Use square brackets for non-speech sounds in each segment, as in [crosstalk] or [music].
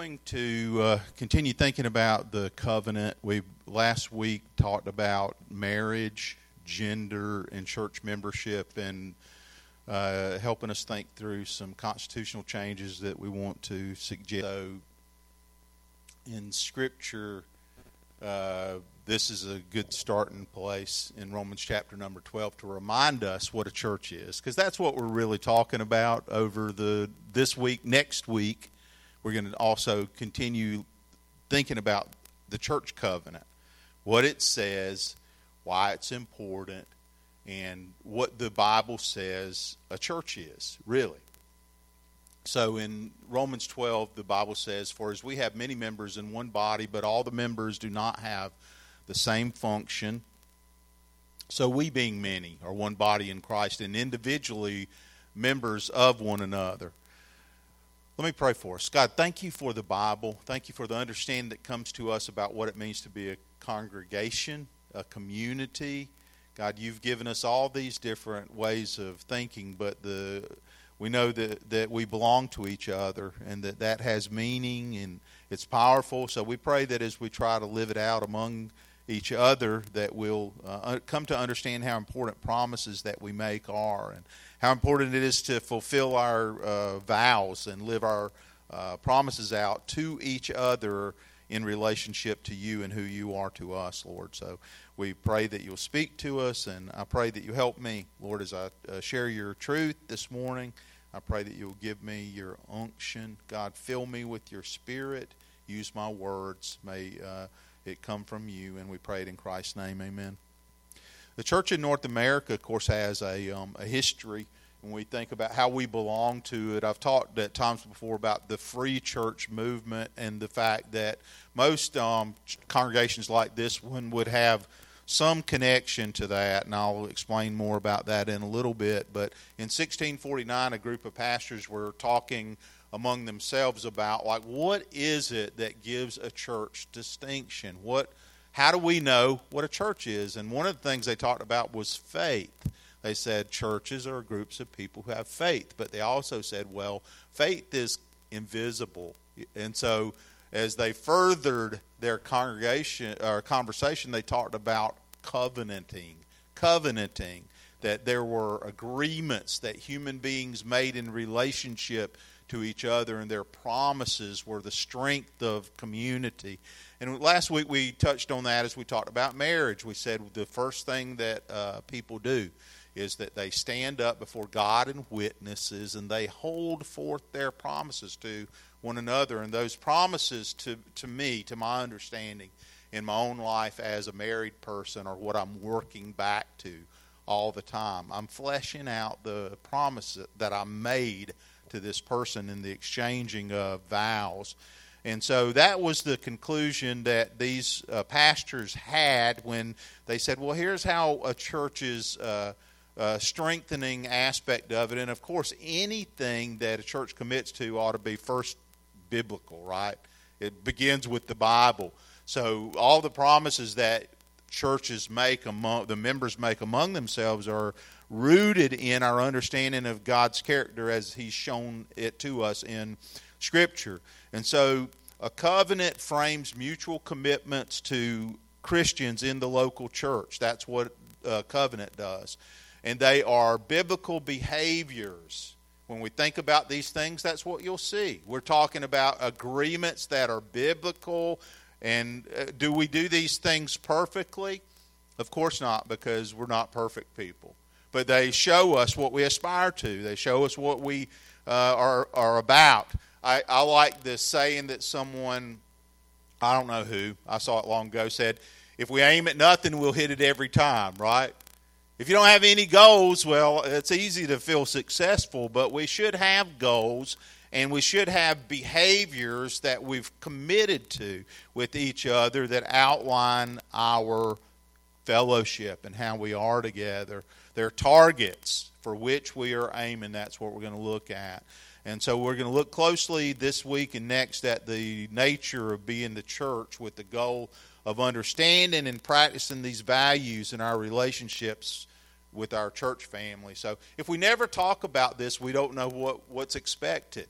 going to uh, continue thinking about the covenant. We last week talked about marriage, gender, and church membership, and uh, helping us think through some constitutional changes that we want to suggest. So, in Scripture, uh, this is a good starting place in Romans chapter number 12 to remind us what a church is, because that's what we're really talking about over the this week, next week we're going to also continue thinking about the church covenant, what it says, why it's important, and what the Bible says a church is, really. So in Romans 12, the Bible says, For as we have many members in one body, but all the members do not have the same function, so we, being many, are one body in Christ and individually members of one another. Let me pray for us. God, thank you for the Bible. Thank you for the understanding that comes to us about what it means to be a congregation, a community. God, you've given us all these different ways of thinking, but the we know that, that we belong to each other and that that has meaning and it's powerful. So we pray that as we try to live it out among each other, that we'll uh, come to understand how important promises that we make are and how important it is to fulfill our uh, vows and live our uh, promises out to each other in relationship to you and who you are to us, Lord. So we pray that you'll speak to us, and I pray that you help me, Lord, as I uh, share your truth this morning. I pray that you'll give me your unction. God, fill me with your spirit. Use my words. May uh, it come from you, and we pray it in Christ's name. Amen. The church in North America, of course, has a, um, a history when we think about how we belong to it. I've talked at times before about the free church movement and the fact that most um, congregations like this one would have some connection to that, and I'll explain more about that in a little bit. But in 1649, a group of pastors were talking among themselves about like what is it that gives a church distinction? What how do we know what a church is? And one of the things they talked about was faith. They said churches are groups of people who have faith, but they also said, well, faith is invisible. And so as they furthered their congregation or conversation, they talked about covenanting. Covenanting that there were agreements that human beings made in relationship to each other, and their promises were the strength of community. And last week we touched on that as we talked about marriage. We said the first thing that uh, people do is that they stand up before God and witnesses and they hold forth their promises to one another. And those promises, to, to me, to my understanding, in my own life as a married person, are what I'm working back to all the time. I'm fleshing out the promise that I made to this person in the exchanging of vows. And so that was the conclusion that these uh, pastors had when they said, well, here's how a church's uh, uh, strengthening aspect of it. And of course, anything that a church commits to ought to be first biblical, right? It begins with the Bible. So all the promises that churches make among the members make among themselves are rooted in our understanding of God's character as He's shown it to us in Scripture. And so a covenant frames mutual commitments to Christians in the local church. That's what a covenant does. And they are biblical behaviors. When we think about these things, that's what you'll see. We're talking about agreements that are biblical. And uh, do we do these things perfectly? Of course not, because we're not perfect people but they show us what we aspire to. They show us what we uh, are, are about. I, I like this saying that someone, I don't know who, I saw it long ago, said, if we aim at nothing, we'll hit it every time, right? If you don't have any goals, well, it's easy to feel successful, but we should have goals and we should have behaviors that we've committed to with each other that outline our fellowship and how we are together. They're targets for which we are aiming. That's what we're going to look at. And so we're going to look closely this week and next at the nature of being the church with the goal of understanding and practicing these values in our relationships with our church family. So if we never talk about this, we don't know what, what's expected.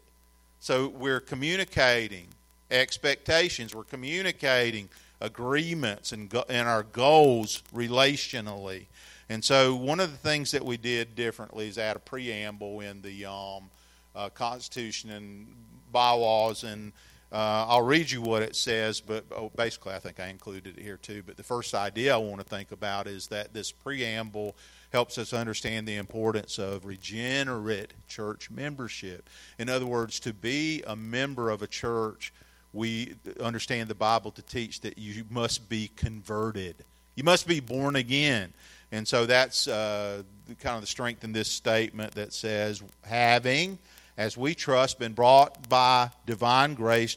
So we're communicating expectations. We're communicating agreements and, and our goals relationally. And so, one of the things that we did differently is add a preamble in the um, uh, Constitution and bylaws. And uh, I'll read you what it says, but oh, basically, I think I included it here too. But the first idea I want to think about is that this preamble helps us understand the importance of regenerate church membership. In other words, to be a member of a church, we understand the Bible to teach that you must be converted. You must be born again. And so that's uh, kind of the strength in this statement that says, having, as we trust, been brought by divine grace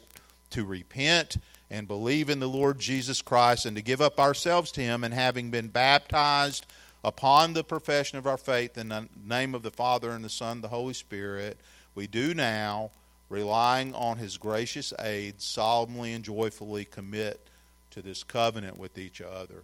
to repent and believe in the Lord Jesus Christ and to give up ourselves to Him, and having been baptized upon the profession of our faith in the name of the Father and the Son the Holy Spirit, we do now, relying on His gracious aid, solemnly and joyfully commit to this covenant with each other.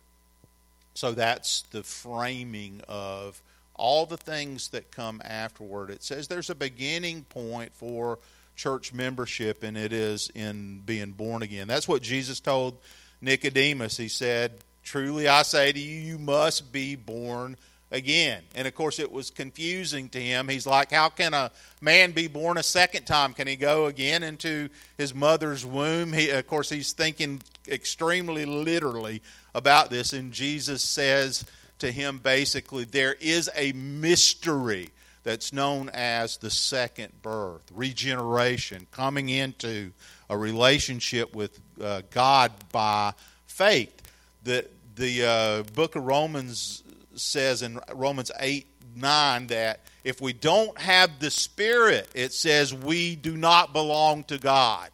So that's the framing of all the things that come afterward. It says there's a beginning point for church membership, and it is in being born again. That's what Jesus told Nicodemus. He said, Truly I say to you, you must be born again. And of course, it was confusing to him. He's like, How can a man be born a second time? Can he go again into his mother's womb? He, of course, he's thinking extremely literally about this, and Jesus says to him basically, there is a mystery that's known as the second birth, regeneration, coming into a relationship with uh, God by faith. The, the uh, book of Romans says in Romans 8 9 that if we don't have the Spirit, it says we do not belong to God.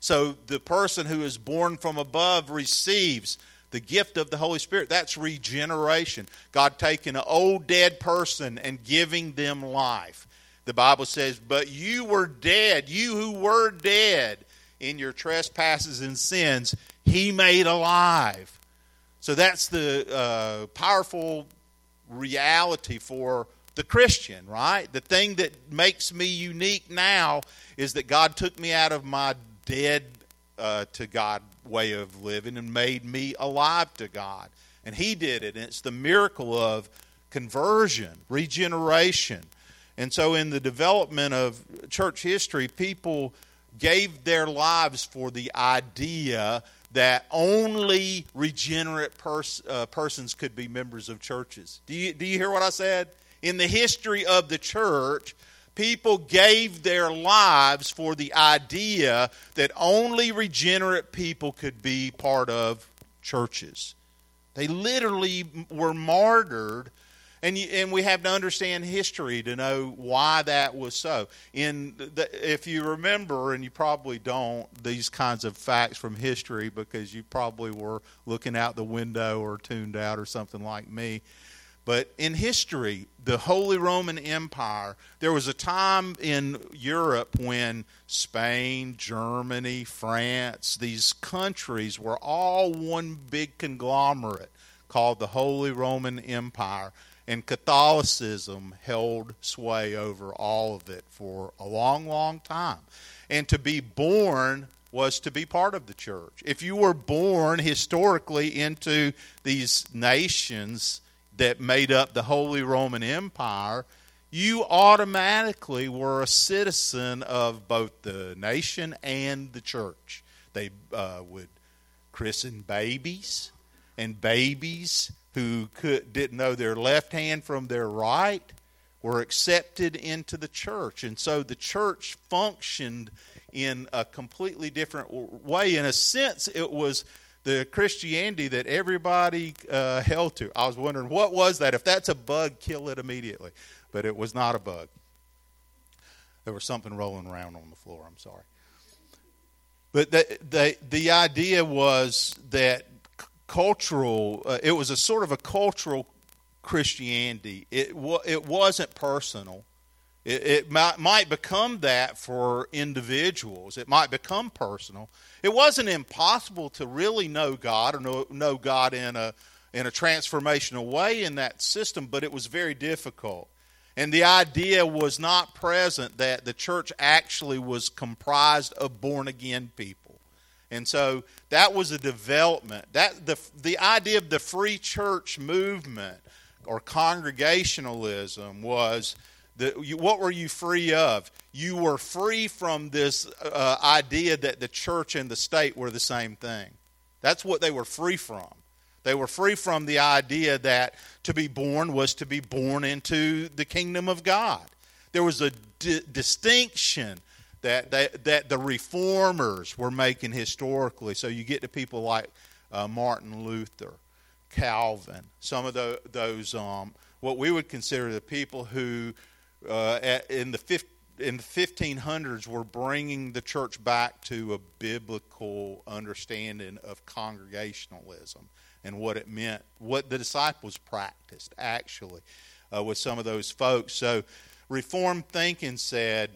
So the person who is born from above receives the gift of the Holy Spirit. That's regeneration. God taking an old dead person and giving them life. The Bible says, But you were dead, you who were dead in your trespasses and sins, He made alive. So that's the uh, powerful reality for the Christian, right? The thing that makes me unique now is that God took me out of my dead uh, to God way of living and made me alive to God. And He did it. And it's the miracle of conversion, regeneration. And so, in the development of church history, people gave their lives for the idea that only regenerate pers- uh, persons could be members of churches. Do you, do you hear what I said? In the history of the church, people gave their lives for the idea that only regenerate people could be part of churches. They literally were martyred. And, you, and we have to understand history to know why that was so. In the, if you remember, and you probably don't, these kinds of facts from history because you probably were looking out the window or tuned out or something like me. But in history, the Holy Roman Empire, there was a time in Europe when Spain, Germany, France, these countries were all one big conglomerate called the Holy Roman Empire. And Catholicism held sway over all of it for a long, long time. And to be born was to be part of the church. If you were born historically into these nations, that made up the Holy Roman Empire, you automatically were a citizen of both the nation and the church. They uh, would christen babies, and babies who could, didn't know their left hand from their right were accepted into the church. And so the church functioned in a completely different way. In a sense, it was the Christianity that everybody uh, held to. I was wondering, what was that? If that's a bug, kill it immediately. But it was not a bug. There was something rolling around on the floor. I'm sorry. But the, the, the idea was that cultural, uh, it was a sort of a cultural Christianity. It, it wasn't personal. It, it might, might become that for individuals. It might become personal. It wasn't impossible to really know God or know, know God in a, in a transformational way in that system, but it was very difficult. And the idea was not present that the church actually was comprised of born again people. And so that was a development. That the the idea of the free church movement or congregationalism was that you, what were you free of? You were free from this uh, idea that the church and the state were the same thing. That's what they were free from. They were free from the idea that to be born was to be born into the kingdom of God. There was a di- distinction that, that, that the reformers were making historically. So you get to people like uh, Martin Luther, Calvin, some of the, those, um, what we would consider the people who uh, at, in the 50, in the 1500s were bringing the church back to a biblical understanding of congregationalism and what it meant, what the disciples practiced actually uh, with some of those folks. So, Reformed thinking said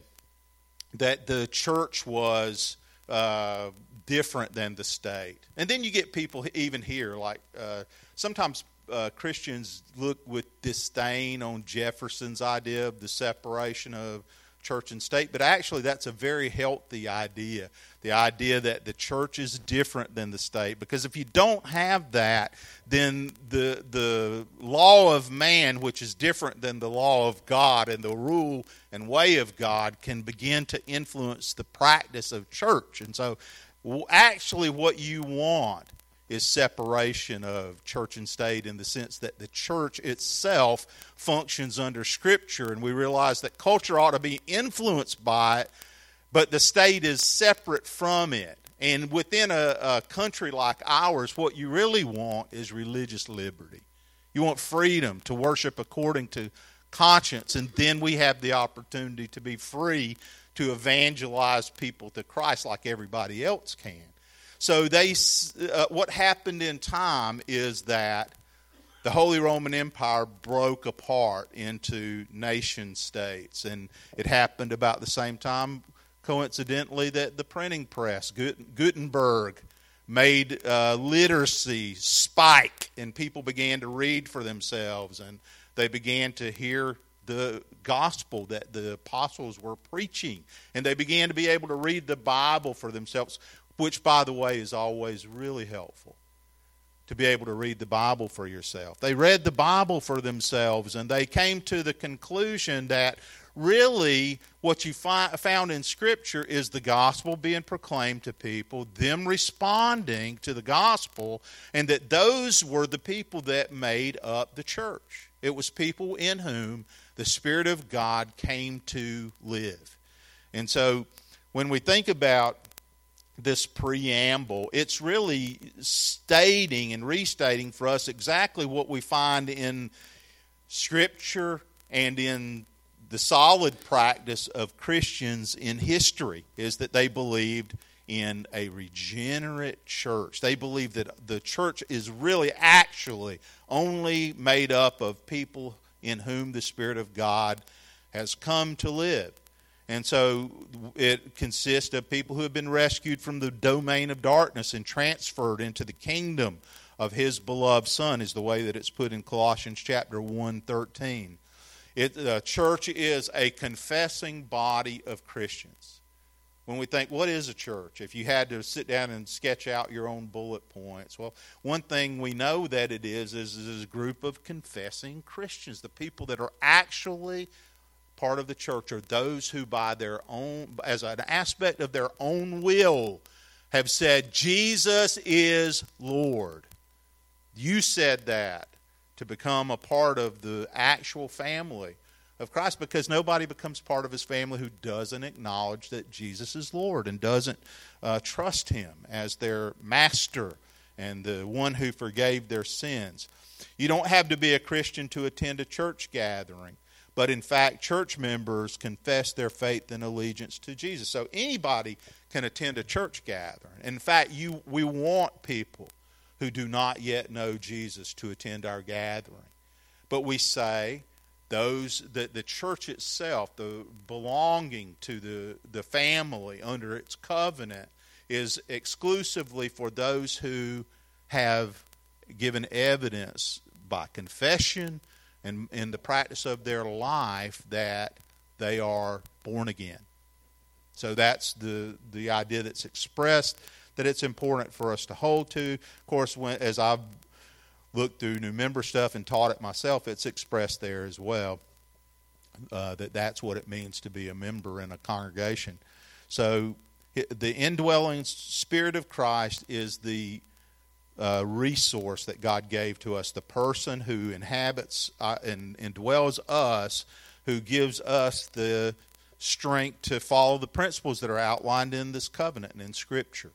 that the church was uh, different than the state. And then you get people even here, like uh, sometimes uh, Christians look with disdain on Jefferson's idea of the separation of church and state, but actually that's a very healthy idea. The idea that the church is different than the state. Because if you don't have that, then the, the law of man, which is different than the law of God and the rule and way of God, can begin to influence the practice of church. And so, actually, what you want is separation of church and state in the sense that the church itself functions under Scripture, and we realize that culture ought to be influenced by it, but the state is separate from it. And within a, a country like ours, what you really want is religious liberty. You want freedom to worship according to conscience, and then we have the opportunity to be free to evangelize people to Christ like everybody else can. So they, uh, what happened in time is that the Holy Roman Empire broke apart into nation states, and it happened about the same time, coincidentally, that the printing press, Gutenberg, made uh, literacy spike, and people began to read for themselves, and they began to hear the gospel that the apostles were preaching, and they began to be able to read the Bible for themselves which, by the way, is always really helpful to be able to read the Bible for yourself. They read the Bible for themselves and they came to the conclusion that really what you find, found in Scripture is the gospel being proclaimed to people, them responding to the gospel, and that those were the people that made up the church. It was people in whom the Spirit of God came to live. And so when we think about this preamble. It's really stating and restating for us exactly what we find in Scripture and in the solid practice of Christians in history is that they believed in a regenerate church. They believed that the church is really actually only made up of people in whom the Spirit of God has come to live. And so it consists of people who have been rescued from the domain of darkness and transferred into the kingdom of his beloved son is the way that it's put in Colossians chapter 1:13. It the church is a confessing body of Christians. When we think what is a church? If you had to sit down and sketch out your own bullet points, well, one thing we know that it is is, is a group of confessing Christians, the people that are actually part of the church are those who, by their own, as an aspect of their own will, have said, Jesus is Lord. You said that to become a part of the actual family of Christ because nobody becomes part of his family who doesn't acknowledge that Jesus is Lord and doesn't uh, trust him as their master and the one who forgave their sins. You don't have to be a Christian to attend a church gathering but in fact, church members confess their faith and allegiance to Jesus. So anybody can attend a church gathering. In fact, you, we want people who do not yet know Jesus to attend our gathering. But we say those that the church itself, the belonging to the, the family under its covenant, is exclusively for those who have given evidence by confession and in the practice of their life that they are born again. So that's the, the idea that's expressed that it's important for us to hold to. Of course, when, as I've looked through new member stuff and taught it myself, it's expressed there as well. Uh, that that's what it means to be a member in a congregation. So the indwelling Spirit of Christ is the uh, resource that God gave to us, the person who inhabits uh, and, and dwells us, who gives us the strength to follow the principles that are outlined in this covenant and in Scripture.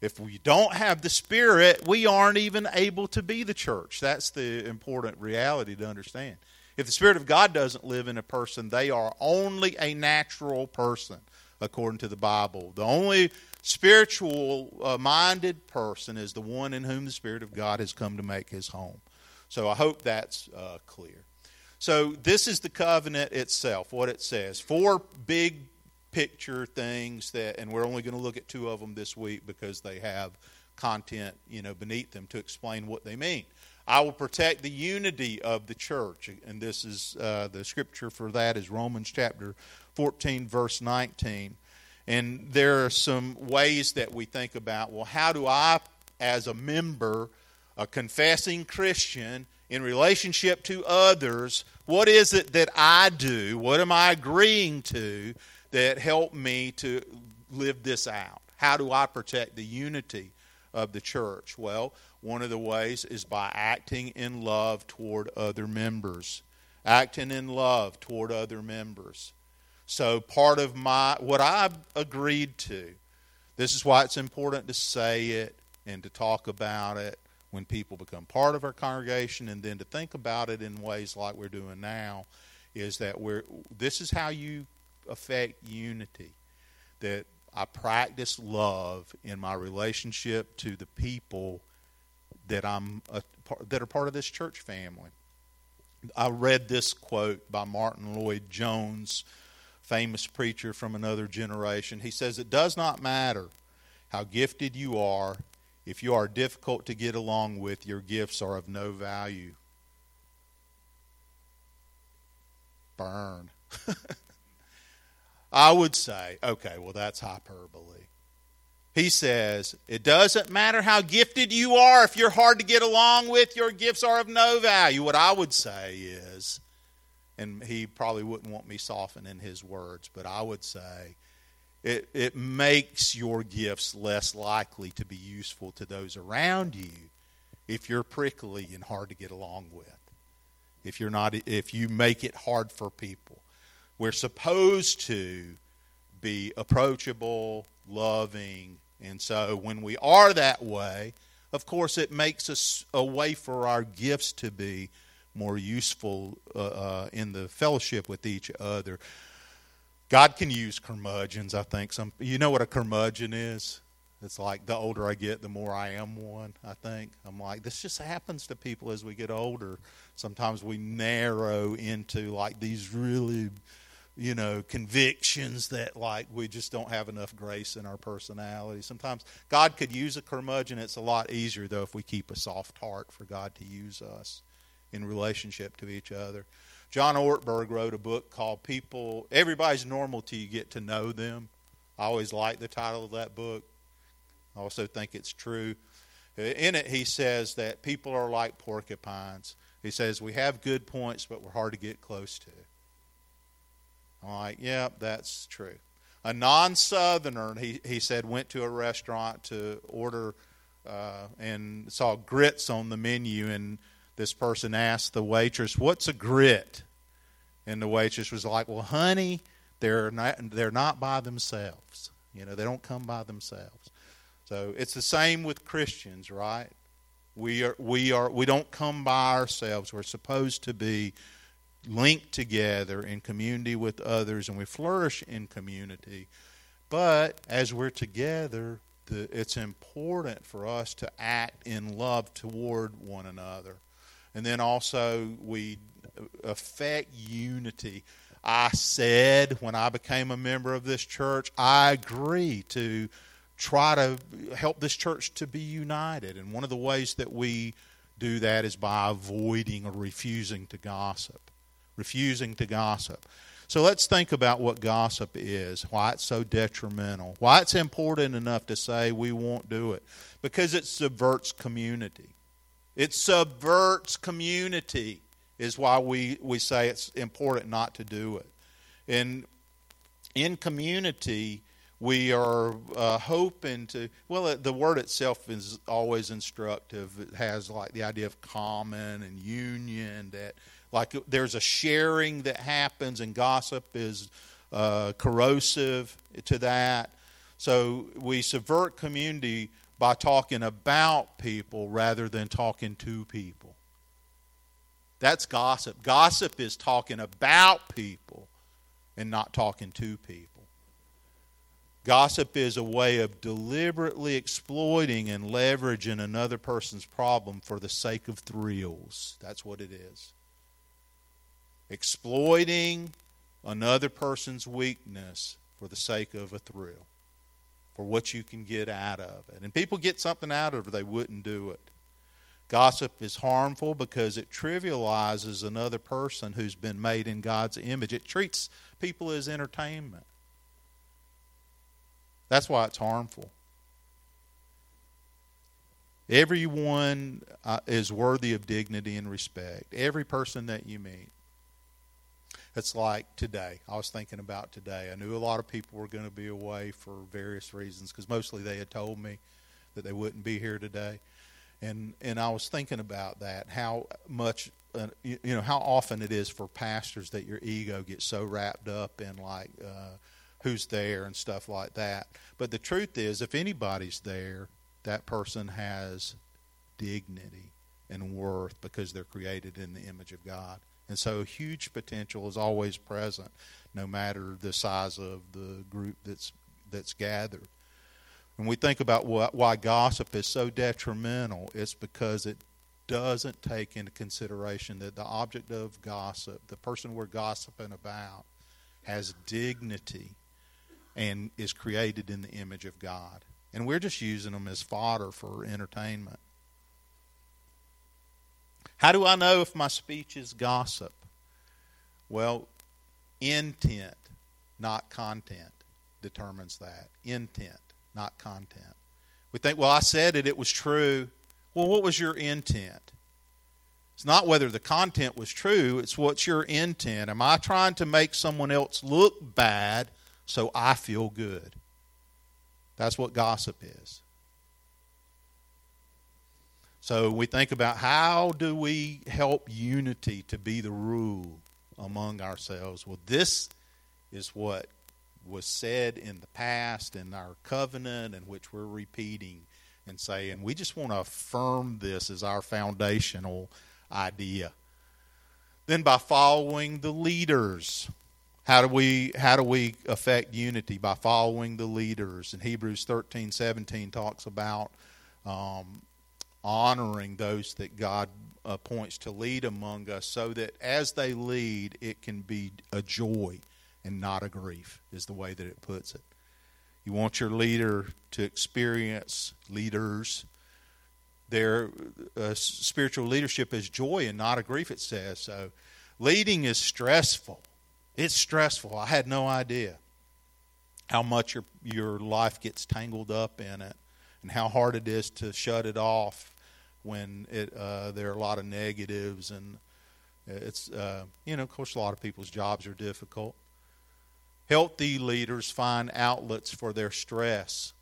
If we don't have the Spirit, we aren't even able to be the church. That's the important reality to understand. If the Spirit of God doesn't live in a person, they are only a natural person, according to the Bible. The only spiritual uh, minded person is the one in whom the Spirit of God has come to make his home. So I hope that's uh, clear. So this is the covenant itself, what it says. Four big picture things that, and we're only going to look at two of them this week because they have content, you know, beneath them to explain what they mean. I will protect the unity of the church, and this is uh, the scripture for that is Romans chapter 14, verse 19. And there are some ways that we think about well, how do I, as a member, a confessing Christian, in relationship to others, what is it that I do? What am I agreeing to that help me to live this out? How do I protect the unity of the church? Well, one of the ways is by acting in love toward other members. Acting in love toward other members. So part of my what I've agreed to, this is why it's important to say it and to talk about it when people become part of our congregation and then to think about it in ways like we're doing now is that we're this is how you affect unity that I practice love in my relationship to the people that I'm a, that are part of this church family. I read this quote by Martyn Lloyd-Jones, famous preacher from another generation. He says, It does not matter how gifted you are if you are difficult to get along with, your gifts are of no value. Burn. [laughs] I would say, okay, well, that's hyperbole. He says, it doesn't matter how gifted you are. If you're hard to get along with, your gifts are of no value. What I would say is, and he probably wouldn't want me softening his words, but I would say, it, it makes your gifts less likely to be useful to those around you if you're prickly and hard to get along with. If you're not if you make it hard for people. We're supposed to be approachable, loving, and so when we are that way, of course it makes us a way for our gifts to be more useful uh, uh, in the fellowship with each other. God can use curmudgeons, I think. Some you know what a curmudgeon is? It's like the older I get, the more I am one, I think. I'm like, this just happens to people as we get older. Sometimes we narrow into like these really, you know, convictions that like we just don't have enough grace in our personality. Sometimes God could use a curmudgeon. It's a lot easier, though, if we keep a soft heart for God to use us in relationship to each other. John Ortberg wrote a book called People, Everybody's Normal Till You Get to Know Them. I always like the title of that book. I also think it's true. In it, he says that people are like porcupines. He says, We have good points, but we're hard to get close to. I'm like, Yeah, that's true. A non southerner, he, he said, went to a restaurant to order uh, and saw grits on the menu and this person asked the waitress, "What's a grit?" And the waitress was like, "Well, honey, they're not they're not by themselves. You know, they don't come by themselves." So it's the same with Christians, right? We are we are we don't come by ourselves. We're supposed to be linked together in community with others, and we flourish in community. But as we're together, the, it's important for us to act in love toward one another and then also we affect unity. I said when I became a member of this church, I agree to try to help this church to be united. And one of the ways that we do that is by avoiding or refusing to gossip. Refusing to gossip. So let's think about what gossip is, why it's so detrimental, why it's important enough to say we won't do it. Because it subverts community. It subverts community, is why we, we say it's important not to do it. And in community, we are uh, hoping to well the word itself is always instructive it has like the idea of common and union that like there's a sharing that happens and gossip is uh, corrosive to that so we subvert community by talking about people rather than talking to people that's gossip gossip is talking about people and not talking to people Gossip is a way of deliberately exploiting and leveraging another person's problem for the sake of thrills. That's what it is. Exploiting another person's weakness for the sake of a thrill, for what you can get out of it. And people get something out of it, they wouldn't do it. Gossip is harmful because it trivializes another person who's been made in God's image. It treats people as entertainment. That's why it's harmful. Everyone uh, is worthy of dignity and respect. Every person that you meet. It's like today. I was thinking about today. I knew a lot of people were going to be away for various reasons because mostly they had told me that they wouldn't be here today. And and I was thinking about that, how much uh, you, you, know how often it is for pastors that your ego gets so wrapped up in like uh, who's there and stuff like that. But the truth is, if anybody's there, that person has dignity and worth because they're created in the image of God. And so huge potential is always present, no matter the size of the group that's that's gathered. When we think about what, why gossip is so detrimental, it's because it doesn't take into consideration that the object of gossip, the person we're gossiping about, has dignity and is created in the image of God. And we're just using them as fodder for entertainment. How do I know if my speech is gossip? Well, intent, not content, determines that. Intent, not content. We think, well, I said it, it was true. Well, what was your intent? It's not whether the content was true, it's what's your intent. Am I trying to make someone else look bad so I feel good. That's what gossip is. So we think about how do we help unity to be the rule among ourselves? Well, this is what was said in the past in our covenant and which we're repeating and saying we just want to affirm this as our foundational idea. Then by following the leaders how do we how do we affect unity by following the leaders? And Hebrews thirteen seventeen talks about um, honoring those that God appoints to lead among us, so that as they lead, it can be a joy and not a grief. Is the way that it puts it. You want your leader to experience leaders. Their uh, spiritual leadership is joy and not a grief. It says so. Leading is stressful it's stressful. I had no idea how much your your life gets tangled up in it, and how hard it is to shut it off when it uh, there are a lot of negatives and it's uh, you know of course a lot of people's jobs are difficult. Healthy leaders find outlets for their stress,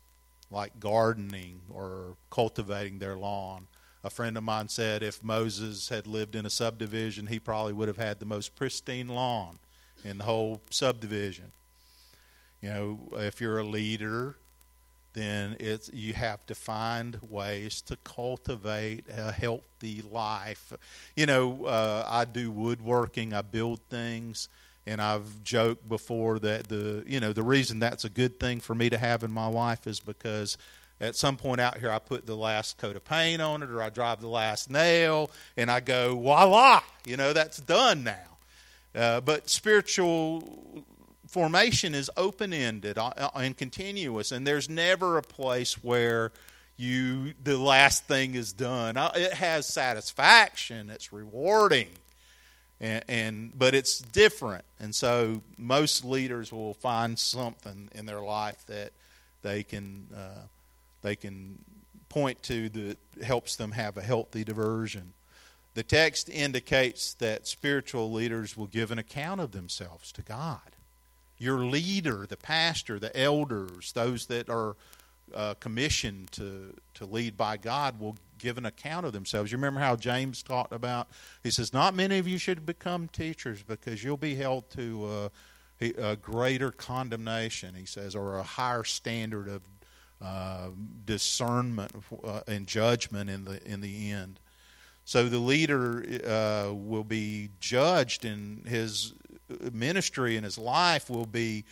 like gardening or cultivating their lawn. A friend of mine said if Moses had lived in a subdivision, he probably would have had the most pristine lawn in the whole subdivision. You know, if you're a leader, then it's you have to find ways to cultivate a healthy life. You know, uh, I do woodworking, I build things, and I've joked before that the you know the reason that's a good thing for me to have in my life is because at some point out here I put the last coat of paint on it or I drive the last nail and I go voila, you know that's done now. Uh, but spiritual formation is open ended uh, uh, and continuous, and there's never a place where you the last thing is done. It has satisfaction. It's rewarding. and, and but it's different, and so most leaders will find something in their life that they can uh, they can point to that helps them have a healthy diversion. The text indicates that spiritual leaders will give an account of themselves to God. Your leader, the pastor, the elders, those that are uh, commissioned to, to lead by God will give an account of themselves. You remember how James talked about? He says, Not many of you should become teachers because you'll be held to a greater condemnation, he says, or a higher standard of uh, discernment uh, and judgment in the, in the end. So the leader uh, will be judged, in his ministry and his life will be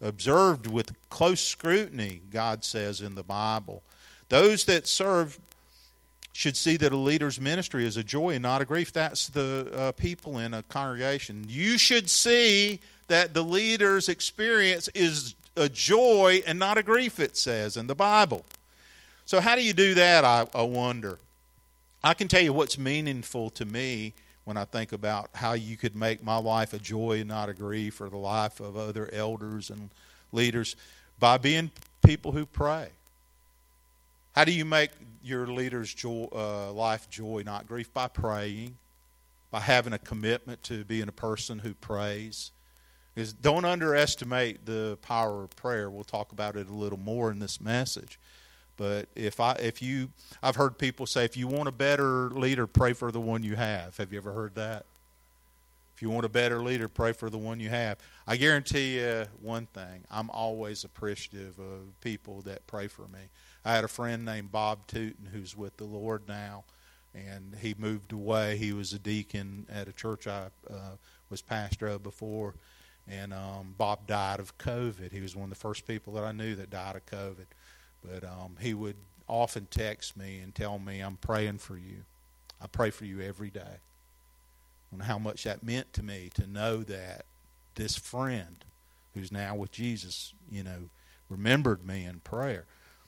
observed with close scrutiny, God says in the Bible. Those that serve should see that a leader's ministry is a joy and not a grief. That's the uh, people in a congregation. You should see that the leader's experience is a joy and not a grief, it says in the Bible. So, how do you do that? I, I wonder. I can tell you what's meaningful to me when I think about how you could make my life a joy and not a grief, or the life of other elders and leaders, by being people who pray. How do you make your leader's joy, uh, life joy, not grief? By praying, by having a commitment to being a person who prays. Because don't underestimate the power of prayer. We'll talk about it a little more in this message. But if I if you I've heard people say if you want a better leader, pray for the one you have. Have you ever heard that? If you want a better leader, pray for the one you have. I guarantee you one thing. I'm always appreciative of people that pray for me. I had a friend named Bob Tootin who's with the Lord now, and he moved away. He was a deacon at a church I uh, was pastor of before, and um, Bob died of COVID. He was one of the first people that I knew that died of COVID. But um, he would often text me and tell me, I'm praying for you. I pray for you every day. And how much that meant to me to know that this friend who's now with Jesus, you know, remembered me in prayer.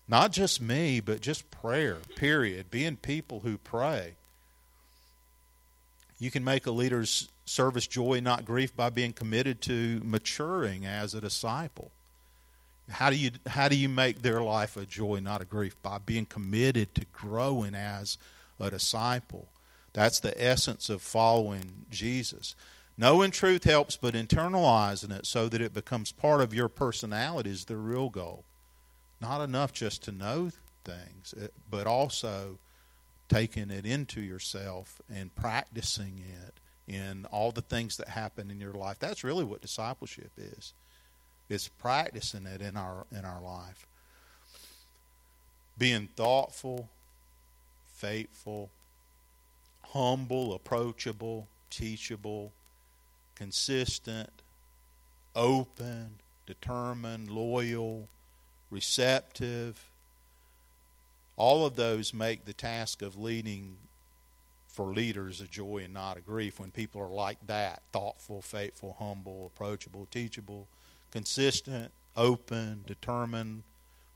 Not just me, but just prayer, period. Being people who pray. You can make a leader's service joy, not grief, by being committed to maturing as a disciple. How do you how do you make their life a joy, not a grief? By being committed to growing as a disciple. That's the essence of following Jesus. Knowing truth helps, but internalizing it so that it becomes part of your personality is the real goal. Not enough just to know things, eh, but also taking it into yourself and practicing it in all the things that happen in your life. That's really what discipleship is. It's practicing it in our in our life. Being thoughtful, faithful, humble, approachable, teachable, consistent, open, determined, loyal, receptive. All of those make the task of leading for leaders a joy and not a grief when people are like that thoughtful, faithful, humble, approachable, teachable, consistent, open, determined,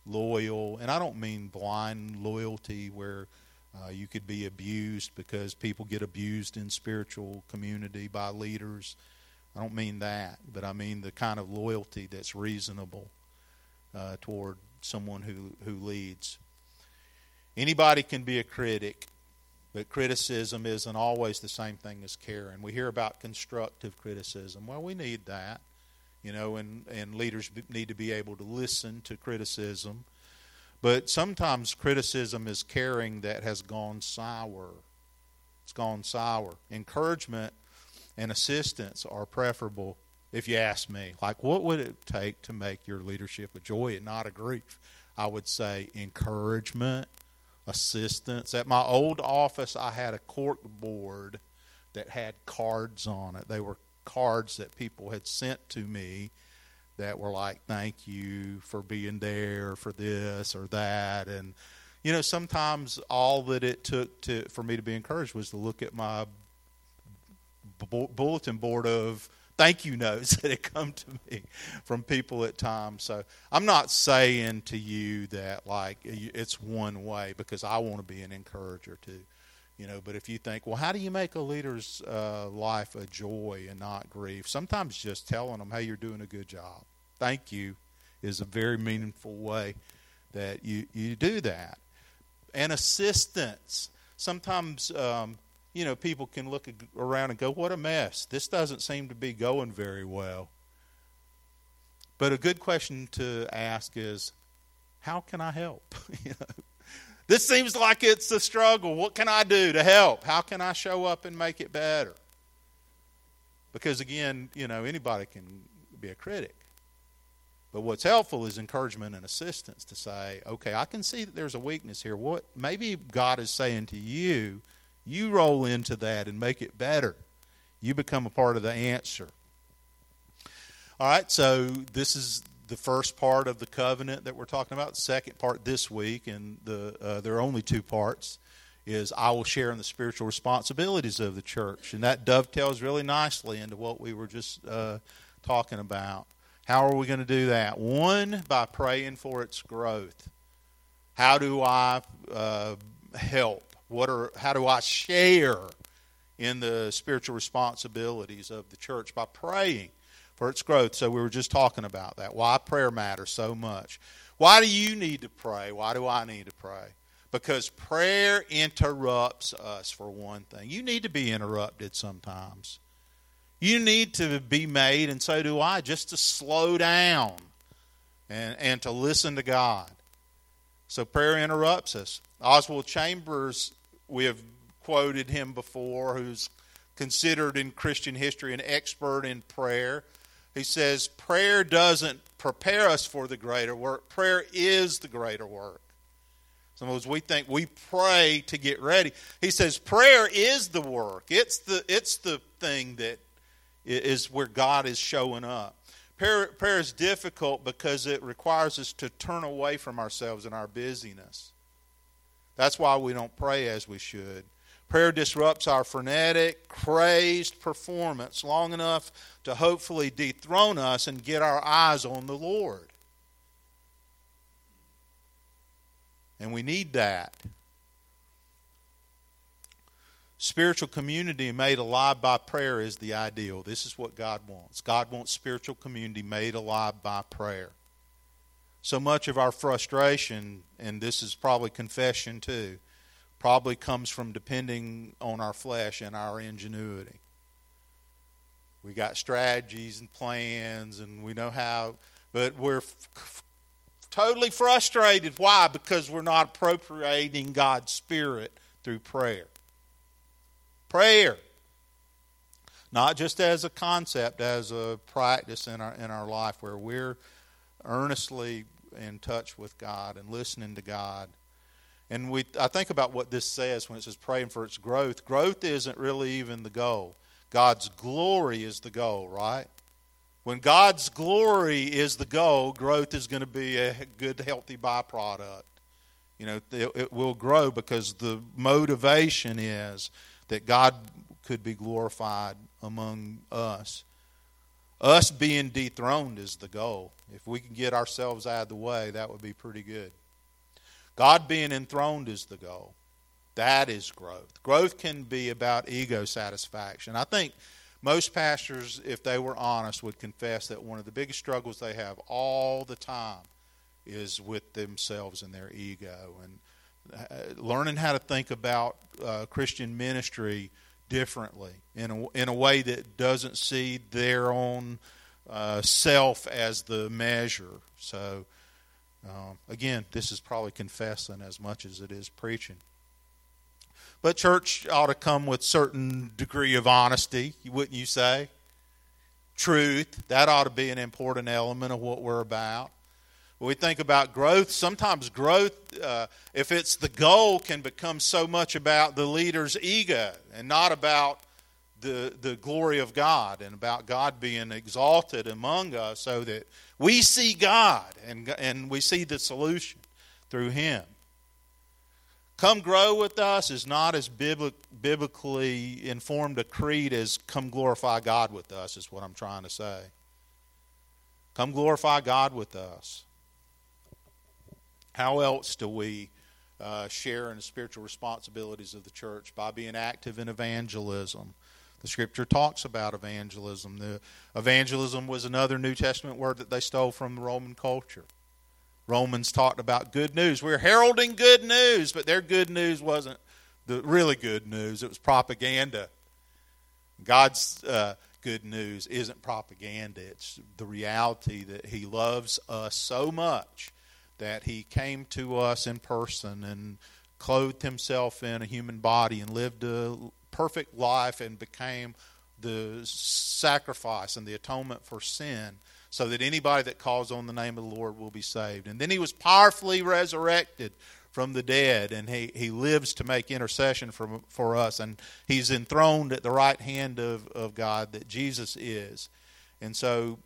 loyal. And I don't mean blind loyalty where uh, you could be abused because people get abused in spiritual community by leaders. I don't mean that, but I mean the kind of loyalty that's reasonable uh, toward someone who, who leads. Anybody can be a critic, but criticism isn't always the same thing as caring. We hear about constructive criticism. Well, we need that you know, and, and leaders need to be able to listen to criticism. But sometimes criticism is caring that has gone sour. It's gone sour. Encouragement and assistance are preferable, if you ask me. Like, what would it take to make your leadership a joy and not a grief? I would say encouragement, assistance. At my old office, I had a cork board that had cards on it. They were cards that people had sent to me that were like, thank you for being there for this or that. And, you know, sometimes all that it took to for me to be encouraged was to look at my bu- bulletin board of thank you notes [laughs] that had come to me from people at times. So I'm not saying to you that like it's one way because I want to be an encourager too. You know, but if you think, well, how do you make a leader's uh, life a joy and not grief? Sometimes just telling them, hey, you're doing a good job. Thank you is a very meaningful way that you, you do that. And assistance. Sometimes, um, you know, people can look around and go, what a mess. This doesn't seem to be going very well. But a good question to ask is, how can I help? [laughs] you know, this seems like it's a struggle. What can I do to help? How can I show up and make it better? Because again, you know, anybody can be a critic. But what's helpful is encouragement and assistance to say, okay, I can see that there's a weakness here. What maybe God is saying to you, you roll into that and make it better. You become a part of the answer. All right, so this is the first part of the covenant that we're talking about. The second part this week, and the uh, there are only two parts, is I will share in the spiritual responsibilities of the church, and that dovetails really nicely into what we were just uh, talking about. How are we going to do that? One by praying for its growth. How do I uh, help? What are how do I share in the spiritual responsibilities of the church by praying? For its growth. So we were just talking about that. Why prayer matters so much. Why do you need to pray? Why do I need to pray? Because prayer interrupts us, for one thing. You need to be interrupted sometimes. You need to be made, and so do I, just to slow down and, and to listen to God. So prayer interrupts us. Oswald Chambers, we have quoted him before, who's considered in Christian history an expert in prayer. He says, prayer doesn't prepare us for the greater work, prayer is the greater work. Sometimes we think we pray to get ready. He says prayer is the work. It's the it's the thing that is where God is showing up. Prayer, prayer is difficult because it requires us to turn away from ourselves and our busyness. That's why we don't pray as we should. Prayer disrupts our frenetic, crazed performance long enough to hopefully dethrone us and get our eyes on the Lord. And we need that. Spiritual community made alive by prayer is the ideal. This is what God wants. God wants spiritual community made alive by prayer. So much of our frustration, and this is probably confession too, probably comes from depending on our flesh and our ingenuity. We got strategies and plans, and we know how, but we're f- totally frustrated. Why? Because we're not appropriating God's Spirit through prayer. Prayer. Not just as a concept, as a practice in our, in our life where we're earnestly in touch with God and listening to God and we, I think about what this says when it says praying for its growth. Growth isn't really even the goal. God's glory is the goal, right? When God's glory is the goal, growth is going to be a good, healthy byproduct. You know, it, it will grow because the motivation is that God could be glorified among us. Us being dethroned is the goal. If we can get ourselves out of the way, that would be pretty good. God being enthroned is the goal. That is growth. Growth can be about ego satisfaction. I think most pastors, if they were honest, would confess that one of the biggest struggles they have all the time is with themselves and their ego. And uh, learning how to think about uh, Christian ministry differently in a, in a way that doesn't see their own uh, self as the measure. So, um, again, this is probably confessing as much as it is preaching. But church ought to come with certain degree of honesty, wouldn't you say? Truth, that ought to be an important element of what we're about. When we think about growth, sometimes growth, uh, if it's the goal, can become so much about the leader's ego and not about the, the glory of God and about God being exalted among us so that we see God and, and we see the solution through Him. Come grow with us is not as biblically informed a creed as come glorify God with us, is what I'm trying to say. Come glorify God with us. How else do we uh, share in the spiritual responsibilities of the church by being active in evangelism. The scripture talks about evangelism. The evangelism was another New Testament word that they stole from the Roman culture. Romans talked about good news. We we're heralding good news, but their good news wasn't the really good news. It was propaganda. God's uh, good news isn't propaganda. It's the reality that He loves us so much that He came to us in person and clothed Himself in a human body and lived a perfect life and became the sacrifice and the atonement for sin so that anybody that calls on the name of the Lord will be saved. And then he was powerfully resurrected from the dead, and he, he lives to make intercession for, for us, and he's enthroned at the right hand of, of God that Jesus is. And so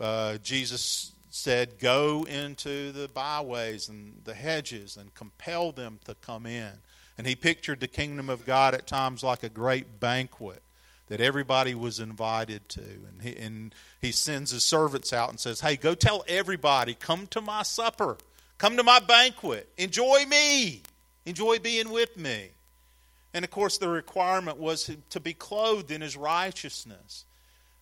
uh, Jesus said, Go into the byways and the hedges and compel them to come in. And he pictured the kingdom of God at times like a great banquet that everybody was invited to. And he, and he sends his servants out and says, Hey, go tell everybody, come to my supper, come to my banquet, enjoy me, enjoy being with me. And of course, the requirement was to be clothed in his righteousness.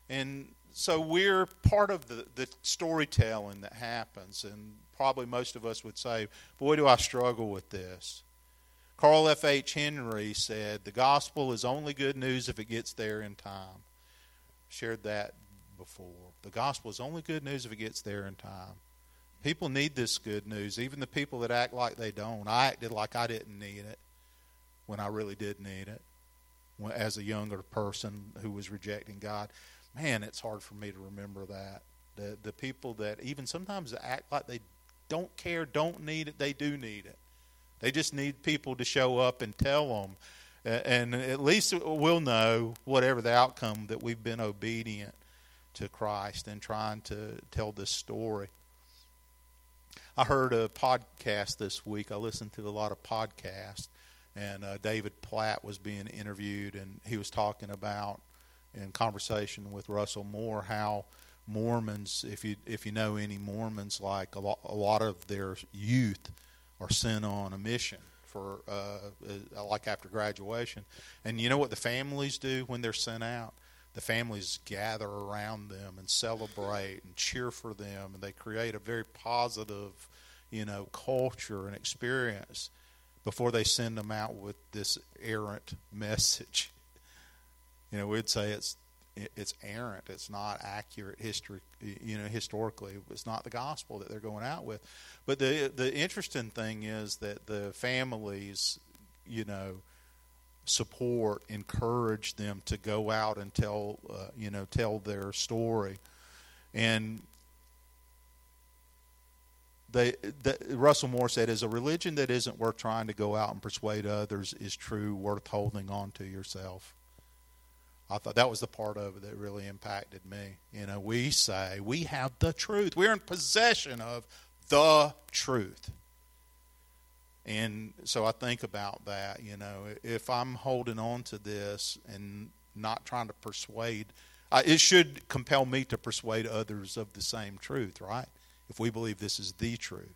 And so we're part of the, the storytelling that happens. And probably most of us would say, Boy, do I struggle with this. Carl F. H. Henry said, The gospel is only good news if it gets there in time. Shared that before. The gospel is only good news if it gets there in time. People need this good news, even the people that act like they don't. I acted like I didn't need it when I really did need it as a younger person who was rejecting God. Man, it's hard for me to remember that. The, the people that even sometimes act like they don't care, don't need it, they do need it. They just need people to show up and tell them. And at least we'll know, whatever the outcome, that we've been obedient to Christ and trying to tell this story. I heard a podcast this week. I listened to a lot of podcasts, and uh, David Platt was being interviewed, and he was talking about, in conversation with Russell Moore, how Mormons, if you if you know any Mormons, like a lot, a lot of their youth are sent on a mission for uh, uh, like after graduation. And you know what the families do when they're sent out? The families gather around them and celebrate and cheer for them, and they create a very positive, you know, culture and experience before they send them out with this errant message. You know, we'd say it's it's errant. It's not accurate history. You know, historically, it's not the gospel that they're going out with. But the the interesting thing is that the families, you know, support, encourage them to go out and tell, uh, you know, tell their story, and they, the, Russell Moore said, "Is a religion that isn't worth trying to go out and persuade others is true worth holding on to yourself." I thought that was the part of it that really impacted me. You know, we say we have the truth. We're in possession of the truth. And so I think about that, you know, if I'm holding on to this and not trying to persuade, uh, it should compel me to persuade others of the same truth, right? If we believe this is the truth,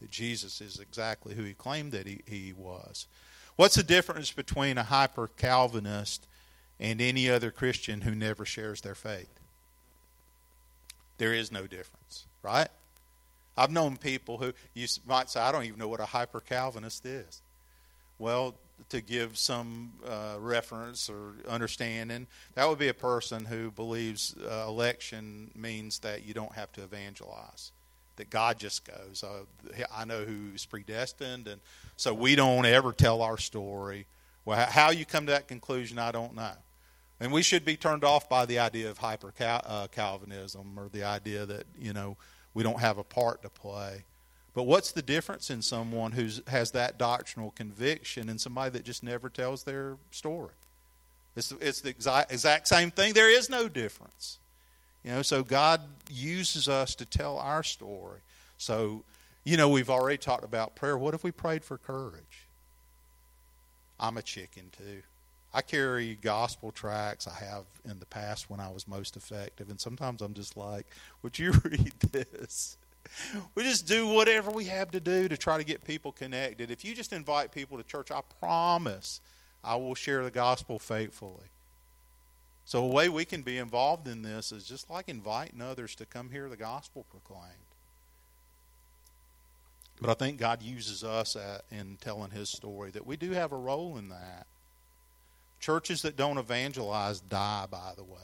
that Jesus is exactly who he claimed that he, he was. What's the difference between a hyper Calvinist and any other Christian who never shares their faith. There is no difference, right? I've known people who you might say, I don't even know what a hyper Calvinist is. Well, to give some uh, reference or understanding, that would be a person who believes uh, election means that you don't have to evangelize, that God just goes. Uh, I know who's predestined, and so we don't ever tell our story. Well, how you come to that conclusion, I don't know. And we should be turned off by the idea of hyper uh, Calvinism or the idea that, you know, we don't have a part to play. But what's the difference in someone who has that doctrinal conviction and somebody that just never tells their story? It's, it's the exact, exact same thing. There is no difference. You know, so God uses us to tell our story. So, you know, we've already talked about prayer. What if we prayed for courage? I'm a chicken too. I carry gospel tracts I have in the past when I was most effective, and sometimes I'm just like, "Would you [laughs] read this?" we just do whatever we have to do to try to get people connected. If you just invite people to church, I promise I will share the gospel faithfully. So, a way we can be involved in this is just like inviting others to come hear the gospel proclaimed. But I think God uses us in telling His story that we do have a role in that. Churches that don't evangelize die, by the way.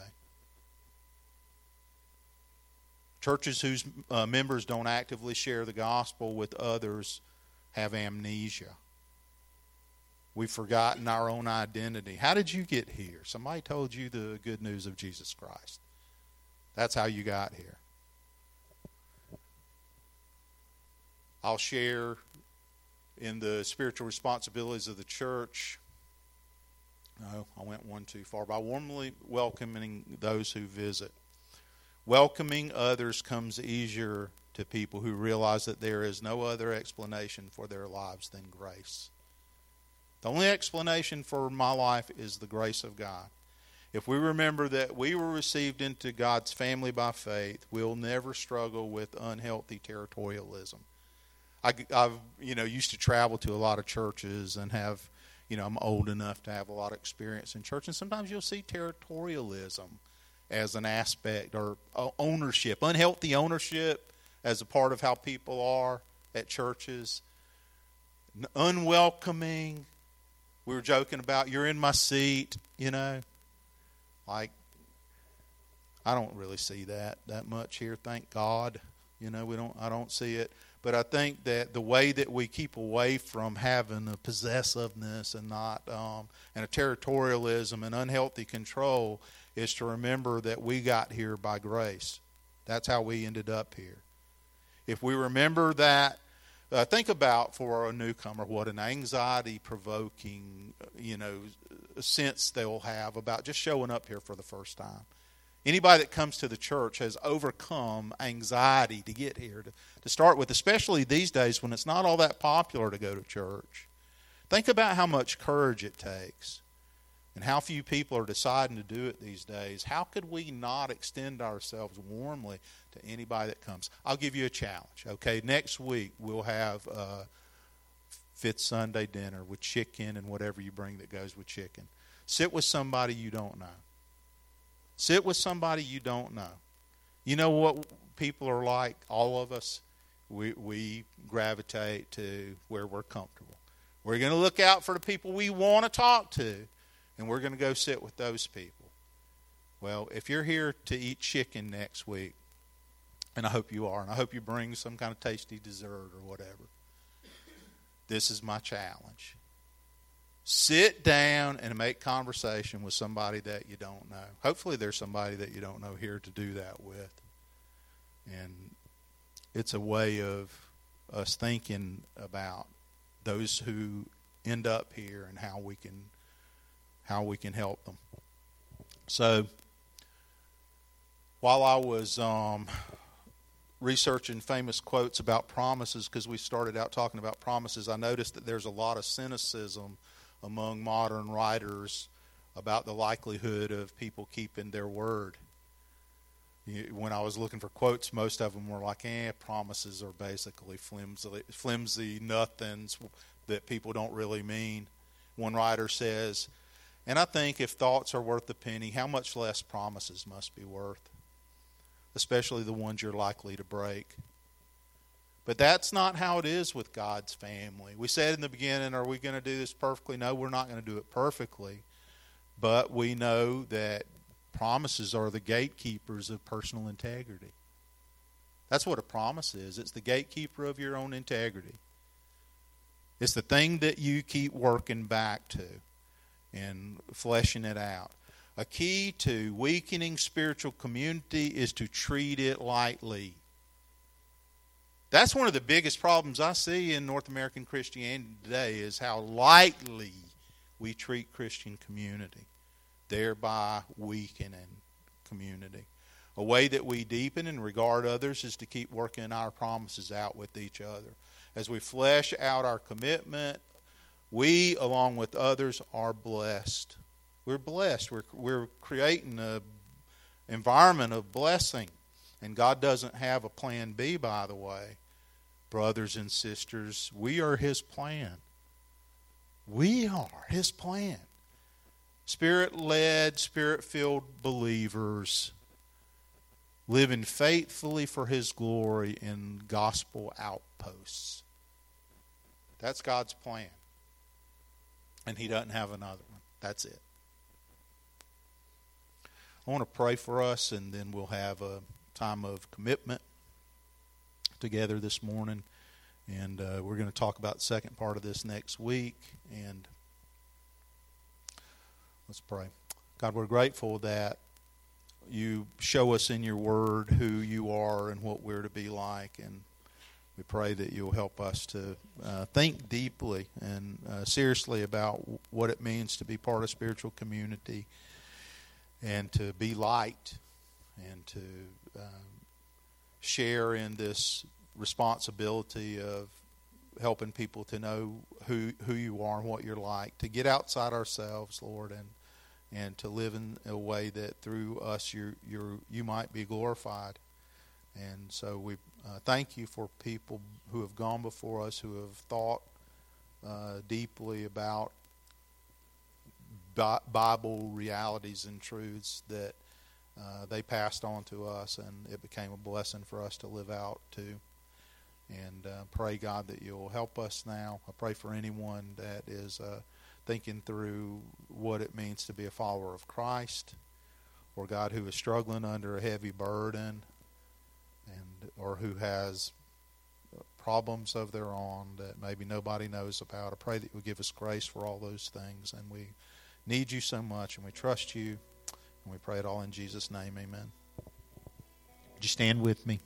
Churches whose uh, members don't actively share the gospel with others have amnesia. We've forgotten our own identity. How did you get here? Somebody told you the good news of Jesus Christ. That's how you got here. I'll share in the spiritual responsibilities of the church. No, I went one too far. By warmly welcoming those who visit. Welcoming others comes easier to people who realize that there is no other explanation for their lives than grace. The only explanation for my life is the grace of God. If we remember that we were received into God's family by faith, we'll never struggle with unhealthy territorialism. I, have you know used to travel to a lot of churches and have you know I'm old enough to have a lot of experience in church, and sometimes you'll see territorialism as an aspect or ownership, unhealthy ownership as a part of how people are at churches, unwelcoming. We were joking about you're in my seat, you know, like I don't really see that that much here. Thank God, you know, we don't. I don't see it. But I think that the way that we keep away from having a possessiveness and not um, and a territorialism and unhealthy control is to remember that we got here by grace. That's how we ended up here. If we remember that, uh, think about for a newcomer what an anxiety provoking, you know, sense they'll have about just showing up here for the first time. Anybody that comes to the church has overcome anxiety to get here to, to start with, especially these days when it's not all that popular to go to church. Think about how much courage it takes and how few people are deciding to do it these days, how could we not extend ourselves warmly to anybody that comes? I'll give you a challenge. Okay, next week we'll have uh, fifth Sunday dinner with chicken and whatever you bring that goes with chicken. Sit with somebody you don't know. Sit with somebody you don't know. You know what people are like? All of us, we, we gravitate to where we're comfortable. We're going to look out for the people we want to talk to and we're going to go sit with those people. Well, if you're here to eat chicken next week, and I hope you are, and I hope you bring some kind of tasty dessert or whatever, this is my challenge. Sit down and make conversation with somebody that you don't know. Hopefully, there's somebody that you don't know here to do that with. And it's a way of us thinking about those who end up here and how we can how we can help them. So, while I was um, researching famous quotes about promises, because we started out talking about promises, I noticed that there's a lot of cynicism among modern writers about the likelihood of people keeping their word. When I was looking for quotes, most of them were like, eh, promises are basically flimsy, flimsy nothings that people don't really mean. One writer says, and I think if thoughts are worth a penny, how much less promises must be worth, especially the ones you're likely to break. But that's not how it is with God's family. We said in the beginning, are we going to do this perfectly? No, we're not going to do it perfectly. But we know that promises are the gatekeepers of personal integrity. That's what a promise is it's the gatekeeper of your own integrity. It's the thing that you keep working back to and fleshing it out. A key to weakening spiritual community is to treat it lightly. That's one of the biggest problems I see in North American Christianity today is how lightly we treat Christian community, thereby weakening community. A way that we deepen and regard others is to keep working our promises out with each other. As we flesh out our commitment we, along with others, are blessed. We're blessed. We're, we're creating an environment of blessing. And God doesn't have a plan B, by the way. Brothers and sisters, we are His plan. We are His plan. Spirit led, spirit filled believers living faithfully for His glory in gospel outposts. That's God's plan. And He doesn't have another one. That's it. I want to pray for us, and then we'll have a time of commitment together this morning. And uh, we're going to talk about the second part of this next week. And let's pray. God, we're grateful that you show us in your word who you are and what we're to be like. And we pray that you'll help us to uh, think deeply and uh, seriously about what it means to be part of spiritual community and to be light and to um, share in this responsibility of helping people to know who who you are and what you're like to get outside ourselves lord and and to live in a way that through us you you you might be glorified. And so we uh, thank you for people who have gone before us who have thought uh, deeply about Bible realities and truths that uh, they passed on to us, and it became a blessing for us to live out too. And uh, pray, God, that you'll help us now. I pray for anyone that is uh, thinking through what it means to be a follower of Christ, or God who is struggling under a heavy burden, and or who has problems of their own that maybe nobody knows about. I pray that you'll give us grace for all those things, and we need you so much, and we trust you, and we pray it all in Jesus' name. Amen. Would you stand with me?